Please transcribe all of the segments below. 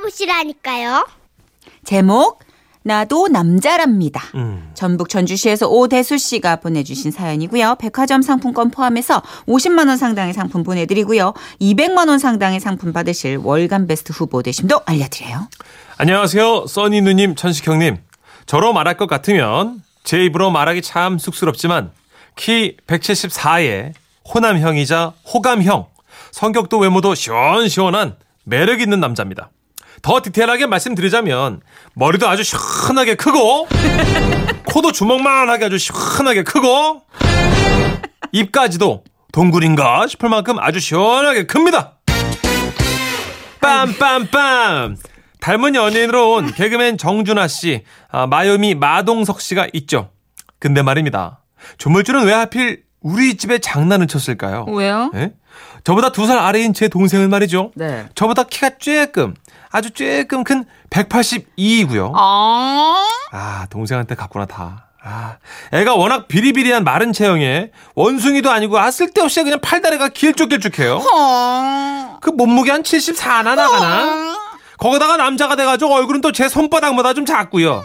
만나보시라니까요. 제목 나도 남자랍니다. 음. 전북 전주시에서 오대수 씨가 보내주신 사연이고요. 백화점 상품권 포함해서 50만 원 상당의 상품 보내드리고요. 200만 원 상당의 상품 받으실 월간 베스트 후보 되심도 알려드려요. 안녕하세요. 써니 누님, 천식 형님. 저로 말할 것 같으면 제 입으로 말하기 참 쑥스럽지만 키 174에 호남형이자 호감형, 성격도 외모도 시원시원한 매력 있는 남자입니다. 더 디테일하게 말씀드리자면 머리도 아주 시원하게 크고 코도 주먹만하게 아주 시원하게 크고 입까지도 동굴인가 싶을 만큼 아주 시원하게 큽니다. 빰빰빰 닮은 연예인으로 온 개그맨 정준하 씨, 아, 마요미 마동석 씨가 있죠. 근데 말입니다. 조물주는 왜 하필 우리 집에 장난을 쳤을까요? 왜요? 예? 저보다 두 살 아래인 제 동생은 말이죠. 네. 저보다 키가 쬐끔, 아주 쬐끔 큰 182이고요. 아, 아, 동생한테 갔구나, 다. 아, 애가 워낙 비리비리한 마른 체형에 원숭이도 아니고 아 쓸데없이 그냥 팔다리가 길쭉길쭉해요. 어. 그 몸무게 한 74나 나가나? 거기다가 남자가 돼가지고 얼굴은 또 제 손바닥보다 좀 작고요.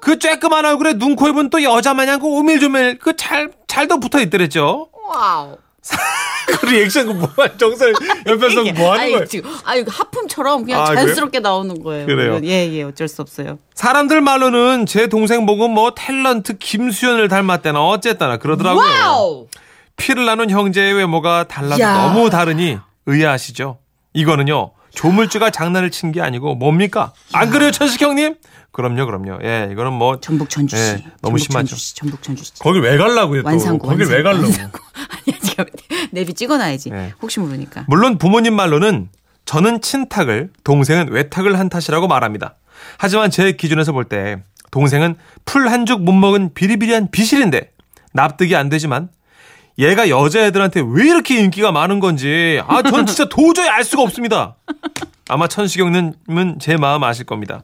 그 쬐끄만 얼굴에 눈, 코, 입은 또 여자 마냥 그 오밀조밀 그 잘, 잘도 붙어 있더랬죠. 와우. 그 리액션 그 뭐야, 정설 옆에서 뭐 하는 아니, 거예요? 지금, 아니, 하품처럼 그냥 아, 자연스럽게 나오는 거예요. 그래요? 예, 예, 어쩔 수 없어요. 사람들 말로는 제 동생 보고 뭐 탤런트 김수현을 닮았다나 어쨌다나 그러더라고요. 와우! 피를 나눈 형제의 외모가 달라도 야. 너무 다르니 의아하시죠? 이거는요. 조물주가 장난을 친 게 아니고 뭡니까? 안 그래요, 천식 형님? 그럼요, 그럼요. 예, 이거는 뭐 전북 전주시. 예, 너무 전북 심하죠. 전주시, 전북 전주시. 거길 왜 갈라고요? 또? 완산구. 거길 완산구, 왜 갈라고? 아니야, 지금 내비 찍어놔야지. 네. 혹시 모르니까. 물론 부모님 말로는 저는 친탁을, 동생은 외탁을 한 탓이라고 말합니다. 하지만 제 기준에서 볼 때 동생은 풀 한 죽 못 먹은 비리비리한 비실인데 납득이 안 되지만 얘가 여자애들한테 왜 이렇게 인기가 많은 건지 아, 전 진짜 도저히 알 수가 없습니다. 아마 천식 형님은 제 마음 아실 겁니다.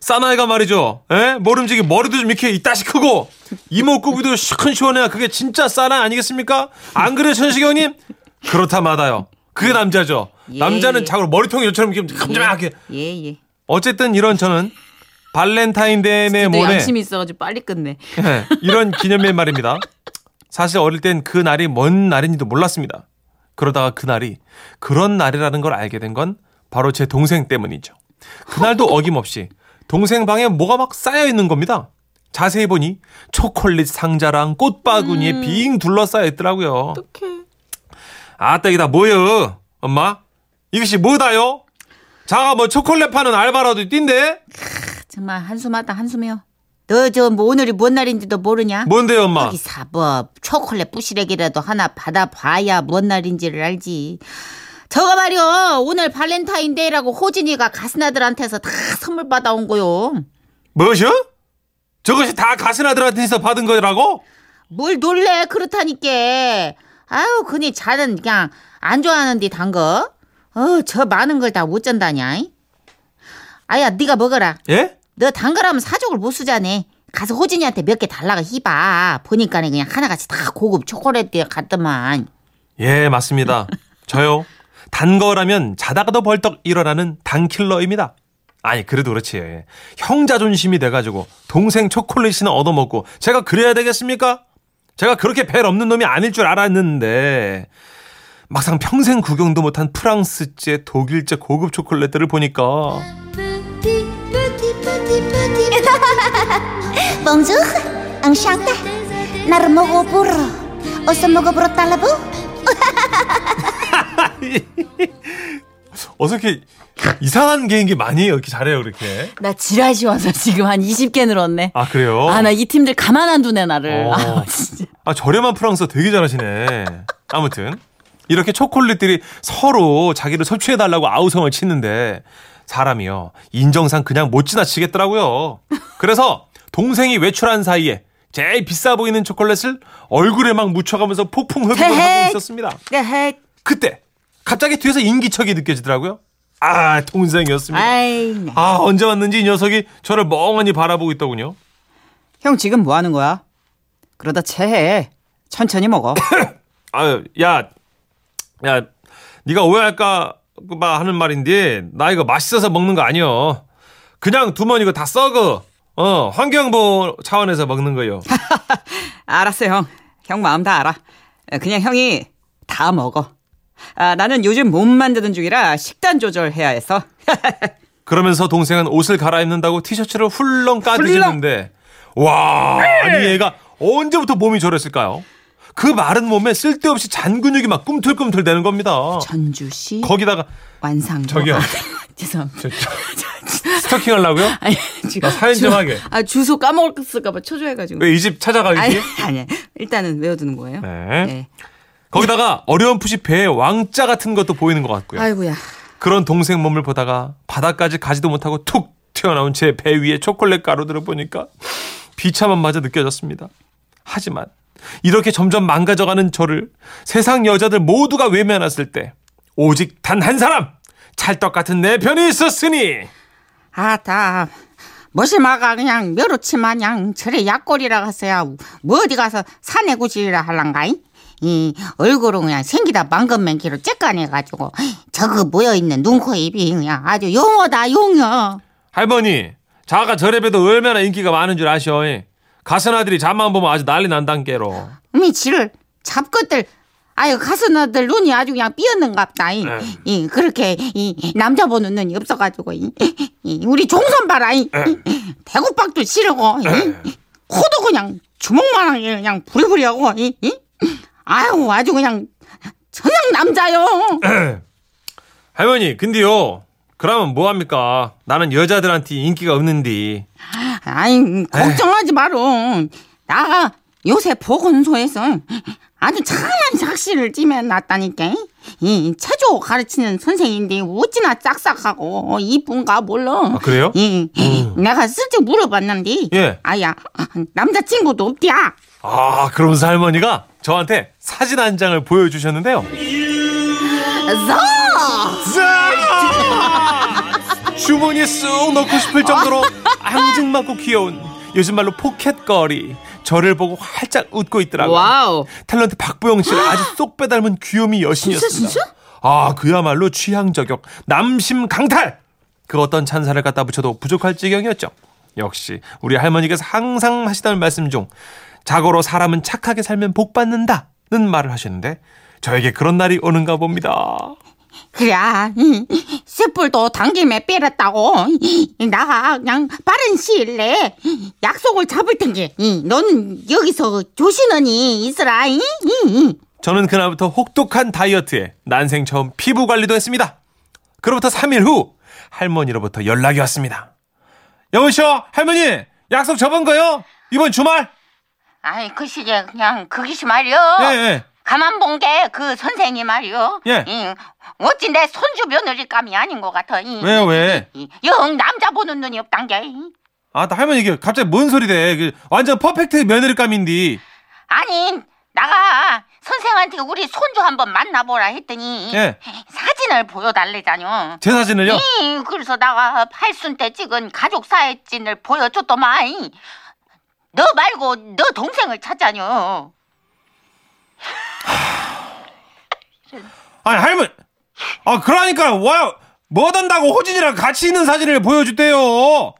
사나이가 말이죠. 에? 모름지기 머리도 좀 이렇게 이따시 크고 이목구비도 시원시원해야 그게 진짜 사나이 아니겠습니까? 안 그래요, 천식 형님? 그렇다 마다요. 그게 남자죠. 예, 남자는 예. 자고 머리통이 이렇게 깜짝하게. 예, 예. 어쨌든 이런 저는 발렌타인데이 내내 모네 양심이 있어가지고 빨리 끝내. 예, 이런 기념일 말입니다. 사실 어릴 땐 그 날이 뭔 날인지도 몰랐습니다. 그러다가 그 날이 그런 날이라는 걸 알게 된 건 바로 제 동생 때문이죠. 그날도 어김없이 동생 방에 뭐가 막 쌓여 있는 겁니다. 자세히 보니 초콜릿 상자랑 꽃바구니에 빙 둘러싸여 있더라고요. 어떡해. 아따 이다 뭐여 엄마? 이것이 뭐다요? 자가 뭐 초콜릿 파는 알바라도 뛴대? 정말 한숨하다 한숨이요. 너저 뭐 오늘이 뭔 날인지도 모르냐? 뭔데요 엄마? 여기 사법 초콜릿 부시래기라도 하나 받아봐야 뭔 날인지를 알지. 저거 말이요 오늘 발렌타인데이라고 호진이가 가스나들한테서 다 선물 받아온 거요. 뭐셔? 저것이 다 가스나들한테서 받은 거라고? 뭘 놀래 그렇다니까. 아유 그니 자는 그냥 안 좋아하는데 단 거. 어 저 많은 걸 다못 전다냐. 아야 네가 먹어라. 예? 너 단 거라면 사족을 못 쓰자네. 가서 호진이한테 몇 개 달라고 해봐. 보니까 그냥 하나같이 다 고급 초콜릿 같더만. 예, 맞습니다. 저요. 단 거라면 자다가도 벌떡 일어나는 단킬러입니다. 아니, 그래도 그렇지. 예. 형 자존심이 돼가지고 동생 초콜릿이나 얻어먹고 제가 그래야 되겠습니까? 제가 그렇게 벨 없는 놈이 아닐 줄 알았는데 막상 평생 구경도 못한 프랑스제, 독일제 고급 초콜릿들을 보니까 Bonjour, enchanté. 나를 먹어보러. 어서 먹어보러 달라부? 어서 이렇게 이상한 개인기 많이 해요. 이렇게 잘해요, 그렇게. 나 지라시 와서 지금 한 20개 늘었네. 아, 그래요? 아, 나 이 팀들 가만 안 두네, 나를. 어. 아, 진짜. 아, 저렴한 프랑스어 되게 잘하시네. 아무튼. 이렇게 초콜릿들이 서로 자기를 섭취해달라고 아우성을 치는데 사람이요. 인정상 그냥 못 지나치겠더라고요. 그래서 동생이 외출한 사이에 제일 비싸 보이는 초콜릿을 얼굴에 막 묻혀가면서 폭풍 흡입을. 하고 있었습니다. 헤 그때 갑자기 뒤에서 인기척이 느껴지더라고요. 아, 동생이었습니다. 아이, 네. 아, 언제 왔는지 이 녀석이 저를 멍하니 바라보고 있더군요. 형 지금 뭐 하는 거야? 그러다 체해. 천천히 먹어. 아유, 야, 야, 네가 오해할까 막 하는 말인데 나 이거 맛있어서 먹는 거 아니여. 그냥 두면 이거 다 썩어. 어 환경보호 차원에서 먹는 거요. 알았어, 형. 형 마음 다 알아. 그냥 형이 다 먹어. 아, 나는 요즘 몸 만드는 중이라 식단 조절해야 해서. 그러면서 동생은 옷을 갈아입는다고 티셔츠를 훌렁 까드시는데 와 아니 얘가 언제부터 몸이 저랬을까요? 그 마른 몸에 쓸데없이 잔 근육이 막 꿈틀꿈틀 되는 겁니다. 전주시 거기다가 완상도. 저기요. 아, 죄송합니다. 저, 저, 스토킹 하려고요? 아니, 지금 나 사연 좀 주- 하게. 아, 주소 까먹었을까봐 초조해가지고. 왜 이 집 찾아가기? 아니, 아니. 일단은 외워두는 거예요. 네. 네. 거기다가 어려움풋이 배에 왕자 같은 것도 보이는 것 같고요. 아이고야. 그런 동생 몸을 보다가 바닥까지 가지도 못하고 툭 튀어나온 제 배 위에 초콜릿 가루들을 보니까 비참함마저 느껴졌습니다. 하지만 이렇게 점점 망가져가는 저를 세상 여자들 모두가 외면했을 때 오직 단 한 사람 찰떡 같은 내 편이 있었으니 아따 머시마가 그냥 멸우치 마냥 저래 약골이라 갔어야 뭐 어디 가서 사내 구실이라 할란가이? 이 얼굴은 그냥 생기다 망건맨기로 쬐까내가지고 저거 모여있는 눈, 코, 입이 그냥 아주 용어다 용어. 할머니 자가 저래봬도 얼마나 인기가 많은 줄 아셔. 가슴 아들이 잠만 보면 아주 난리 난단께로. 미 지를 잡것들. 아유 가슴 아들 눈이 아주 그냥 삐었는갑다. 이, 이 그렇게 이 남자 보는 눈이 없어가지고 이, 이 우리 종선 봐라. 이, 이, 배고박도 싫고 이, 코도 그냥 주먹만하게 그냥 부리부리하고 이, 이? 아유 아주 그냥 천양 남자요. 할머니 근데요 그러면 뭐합니까? 나는 여자들한테 인기가 없는데 아이 걱정하지 마로. 나가 요새 보건소에서 아주 참한 작시를 찌매놨다니까. 이 체조 가르치는 선생인데 어찌나 짝싹하고 이쁜가 몰라. 아, 그래요? 이, 내가 슬쩍 물어봤는데 예. 아야 남자친구도 없디야. 아, 그러면서 할머니가 저한테 사진 한 장을 보여주셨는데요. 자! 주머니에 쑥 넣고 싶을 정도로 앙증맞고 귀여운 요즘 말로 pocket girl이. 저를 보고 활짝 웃고 있더라고요. 와우. 탤런트 박보영 씨를 아주 쏙 빼닮은 귀요미 여신이었습니다. 아, 그야말로 취향 저격, 남심 강탈! 그 어떤 찬사를 갖다 붙여도 부족할 지경이었죠. 역시 우리 할머니께서 항상 하시던 말씀 중 자고로 사람은 착하게 살면 복 받는다는 말을 하셨는데 저에게 그런 날이 오는가 봅니다. 그래 이, 숯불도 당김에 빼렸다고 이, 나가 그냥 빠른 시일 내에 약속을 잡을 텐게 이, 너는 여기서 조신하니 있으라. 저는 그날부터 혹독한 다이어트에 난생 처음 피부 관리도 했습니다. 그로부터 3일 후 할머니로부터 연락이 왔습니다. 여보시오 할머니 약속 접은 거요? 이번 주말? 아이 그 시기에 그냥 그기시 말이여 예, 예. 가만 본 게 그 선생이 말이요 예. 이, 어찌 내 손주 며느리감이 아닌 것 같아 이, 왜요, 왜? 이, 영 남자 보는 눈이 없단 게 이. 아, 나 할머니 이게 갑자기 뭔 소리래? 그 완전 퍼펙트 며느리감인데. 아니 나가 선생한테 우리 손주 한번 만나보라 했더니 예. 사진을 보여달래자뇨 제 사진을요? 이, 그래서 나가 팔순 때 찍은 가족 사진을 보여줬더만 너 말고 너 동생을 찾자뇨 아니 할머니. 아 그러니까 와 뭐던다고 호진이랑 같이 있는 사진을 보여줬대요.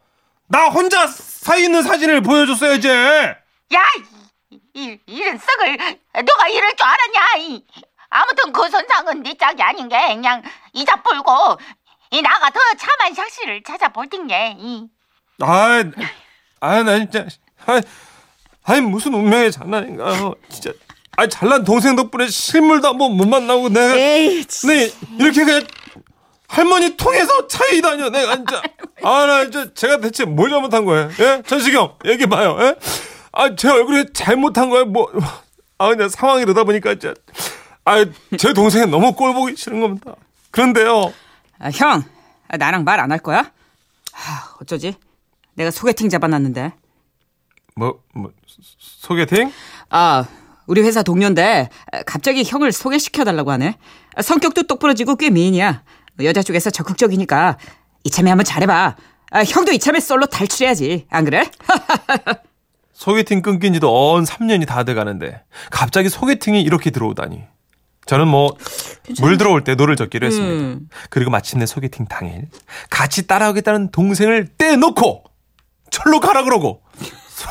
나 혼자 사 있는 사진을 보여줬어야지. 야, 이, 이, 이런 썩을 누가 이럴 줄 알았냐? 이. 아무튼 그 선상은 네 짝이 아닌 게 그냥 이자 불고 이 나가 더 참한 샥시를 찾아볼 텐게. 이. 아, 아, 나 진짜, 아, 아니 무슨 운명의 장난인가, 어, 진짜. 아, 잘난 동생 덕분에 실물도 한번 못 만나고 내가, 에이, 네 이렇게 그냥 할머니 통해서 차이 다녀, 내가 진짜. 아, 나 진짜 제가 대체 뭘 잘못한 거예요? 예, 전시경 얘기해 봐요. 예, 아, 제 얼굴에 잘못한 거예요. 뭐, 아, 그냥 상황이 이러다 보니까 진짜, 아, 제 동생이 너무 꼴 보기 싫은 겁니다. 그런데요. 아, 형, 아, 나랑 말 안 할 거야? 하, 어쩌지? 내가 소개팅 잡아놨는데. 뭐, 뭐, 소- 소개팅? 아, 우리 회사 동료인데 아, 갑자기 형을 소개시켜달라고 하네. 아, 성격도 똑부러지고 꽤 미인이야. 여자 쪽에서 적극적이니까 이참에 한번 잘해봐. 아, 형도 이참에 솔로 탈출해야지. 안 그래? 소개팅 끊긴 지도 어언 3년이 다 돼가는데 갑자기 소개팅이 이렇게 들어오다니. 저는 뭐 물 들어올 때 노를 젓기로 했습니다. 음. 그리고 마침내 소개팅 당일 같이 따라오겠다는 동생을 떼놓고 절로 가라 그러고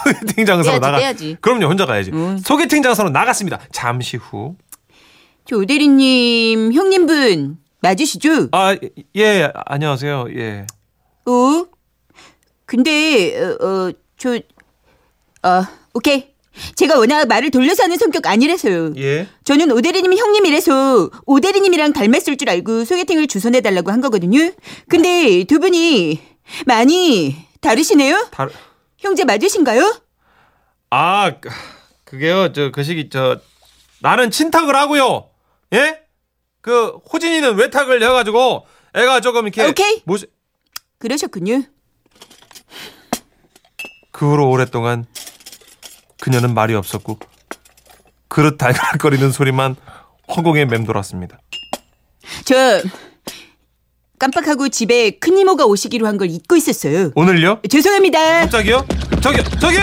소개팅 장소로 떼야지, 나가. 떼야지. 그럼요 혼자 가야지. 음. 소개팅 장소로 나갔습니다. 잠시 후. 저 오대리님 형님분 맞으시죠? 아 예 안녕하세요. 예. 어? 근데 어저 어, 오케이. 제가 워낙 말을 돌려서 하는 성격 아니라서요. 예. 저는 오대리님 형님이라서 오대리님이랑 닮았을 줄 알고 소개팅을 주선해 달라고 한 거거든요. 근데 두 분이 많이 다르시네요? 다, 형제 맞으신가요? 아 그- 그게요 저 그 시기 저 나는 친탁을 하고요. 예? 그 호진이는 외탁을 해가지고 애가 조금 이렇게 오케이. 모시... 그러셨군요. 그 후로 오랫동안 그녀는 말이 없었고 그릇 달그락거리는 소리만 허공에 맴돌았습니다. 저 깜빡하고 집에 큰 이모가 오시기로 한 걸 잊고 있었어요. 오늘요? 죄송합니다. 갑자기요? 저기요, 저기요!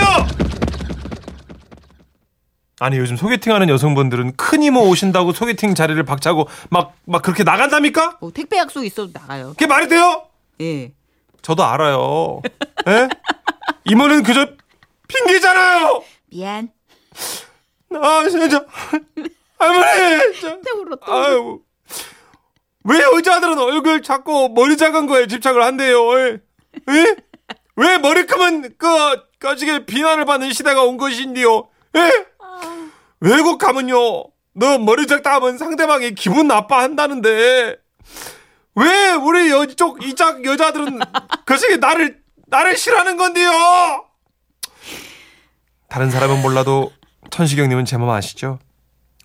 아니 요즘 소개팅하는 여성분들은 큰 이모 오신다고 소개팅 자리를 박차고 막 막 그렇게 나간답니까? 뭐 택배 약속 있어도 나가요. 그게 말이 돼요? 예. 저도 알아요. 예? 이모는 그저 핑계잖아요. 미안. 아 진짜 할머니 진짜. 아유 왜 여자들은 얼굴 작고 머리 작은 거에 집착을 한대요? 예? 예? 왜 머리 크면 그 까지게 비난을 받는 시대가 온 것인데요? 예? 외국 가면요 너 머리 작다 하면 상대방이 기분 나빠한다는데 왜 우리 이쪽 이짝 여자들은 그식이 나를 나를 싫어하는 건데요? 다른 사람은 몰라도 천식영님은 제맘 아시죠?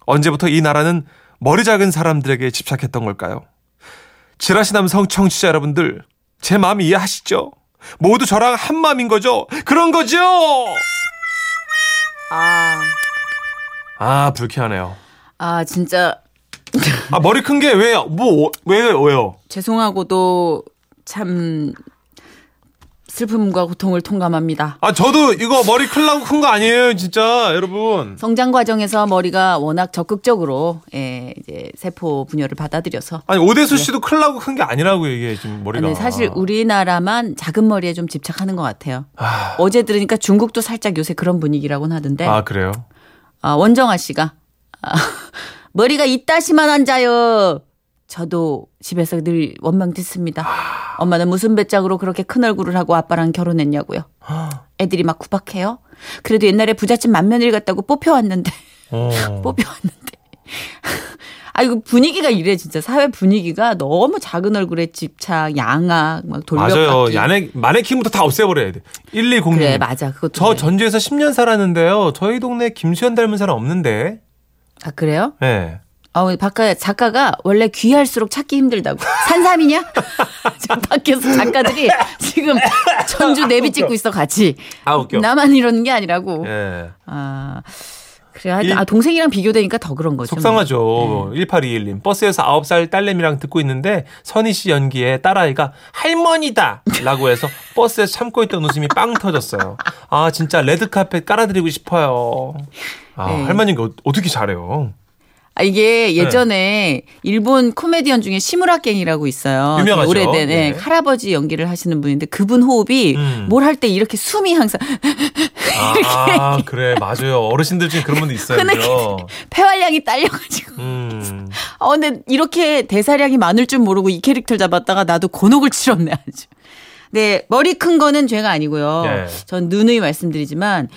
언제부터 이 나라는 머리 작은 사람들에게 집착했던 걸까요? 지라시 남성 청취자 여러분들, 제 마음 이해하시죠? 모두 저랑 한 마음인 거죠? 그런 거죠? 아, 아, 불쾌하네요. 아 진짜 아, 머리 큰 게 왜요? 뭐, 왜, 왜요? 죄송하고도 참 슬픔과 고통을 통감합니다. 아, 저도 이거 머리 클라고 큰 거 아니에요, 진짜, 여러분. 성장 과정에서 머리가 워낙 적극적으로 예, 이제 세포 분열을 받아들여서 아니, 오대수 씨도 클라고 큰 게 아니라고요, 이게 지금 머리가. 아니, 사실 우리나라만 작은 머리에 좀 집착하는 것 같아요. 아, 어제 들으니까 중국도 살짝 요새 그런 분위기라고는 하던데 아, 그래요? 아, 원정아 씨가 아, 머리가 이따시만 앉아요. 저도 집에서 늘 원망 듣습니다. 엄마는 무슨 배짱으로 그렇게 큰 얼굴을 하고 아빠랑 결혼했냐고요. 애들이 막 구박해요. 그래도 옛날에 부잣집 맏며느리 같다고 뽑혀왔는데 어. 뽑혀왔는데. 아 이거 분위기가 이래 진짜 사회 분위기가 너무 작은 얼굴에 집착, 양악, 막 돌려받기. 맞아요. 야네, 마네킹부터 다 없애버려야 돼. 120. 그래 맞아 그것도. 저 그래. 전주에서 10년 살았는데요. 저희 동네 김수현 닮은 사람 없는데. 아 그래요? 예. 어, 바깥 작가가 원래 귀할수록 찾기 힘들다고. 산삼이냐? 밖에서 작가들이 지금 전주 내비 찍고 있어 같이. 아, 웃겨. 나만 이러는 게 아니라고. 예. 아 그래 일- 아 동생이랑 비교되니까 더 그런 거죠. 속상하죠. 네. 1821님. 버스에서 9살 딸내미랑 듣고 있는데 선희 씨 연기에 딸아이가 할머니다! 라고 해서 버스에서 참고 있던 웃음이 빵 터졌어요. 아, 진짜 레드카펫 깔아드리고 싶어요. 아, 네. 할머니가 어- 어떻게 잘해요? 아, 이게 예전에 일본 코미디언 중에 시무라갱이라고 있어요. 유명하죠. 오래된 예, 네. 할아버지 연기를 하시는 분인데 그분 호흡이 음. 뭘할 때 이렇게 숨이 항상 아, 그래. 맞아요. 어르신들 중에 그런 분도 있어요. 폐활량이 딸려가지고. 음. 아, 근데 이렇게 대사량이 많을 줄 모르고 이 캐릭터를 잡았다가 나도 곤혹을 치렀네, 아주. 네, 머리 큰 거는 죄가 아니고요. 예. 전 누누이 말씀드리지만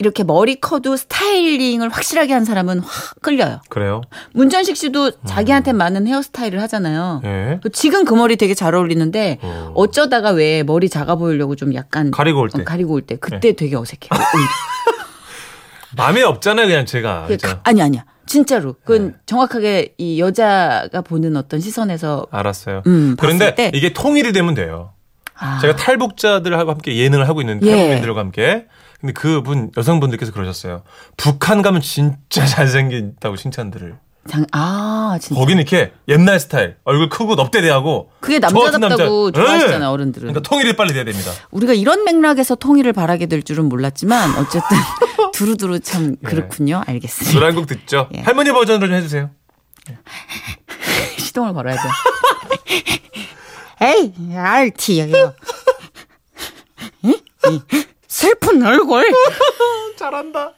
이렇게 머리 커도 스타일링을 확실하게 한 사람은 확 끌려요. 그래요? 문전식 씨도 자기한테 맞는 헤어스타일을 하잖아요. 예. 지금 그 머리 되게 잘 어울리는데 어. 어쩌다가 왜 머리 작아 보이려고 좀 약간 가리고 올 때. 네. 어, 가리고 올 때 그때 되게 어색해요. 오히려. 마음에 없잖아요, 그냥 제가. 가- 아니 아니야. 진짜로. 그건 네. 정확하게 이 여자가 보는 어떤 시선에서 알았어요. 음, 그런데 때- 이게 통일이 되면 돼요. 아, 제가 탈북자들하고 함께 예능을 하고 있는데 예. 탈북민들과 함께 근데 그분 여성분들께서 그러셨어요. 북한 가면 진짜 잘생긴다고 칭찬들을. 장, 아 진짜. 거기는 이렇게 옛날 스타일, 얼굴 크고 넙대대하고. 그게 남자답다고 남자. 좋아하시잖아요, 예. 어른들은. 그러니까 통일이 빨리 돼야 됩니다. 우리가 이런 맥락에서 통일을 바라게 될 줄은 몰랐지만 어쨌든 두루두루 참 그렇군요. 알겠습니다. 노래 한곡 듣죠. 예. 할머니 버전으로 좀 해주세요. 시동을 걸어야 돼. 에이, 알티요. 슬픈 얼굴. 잘한다.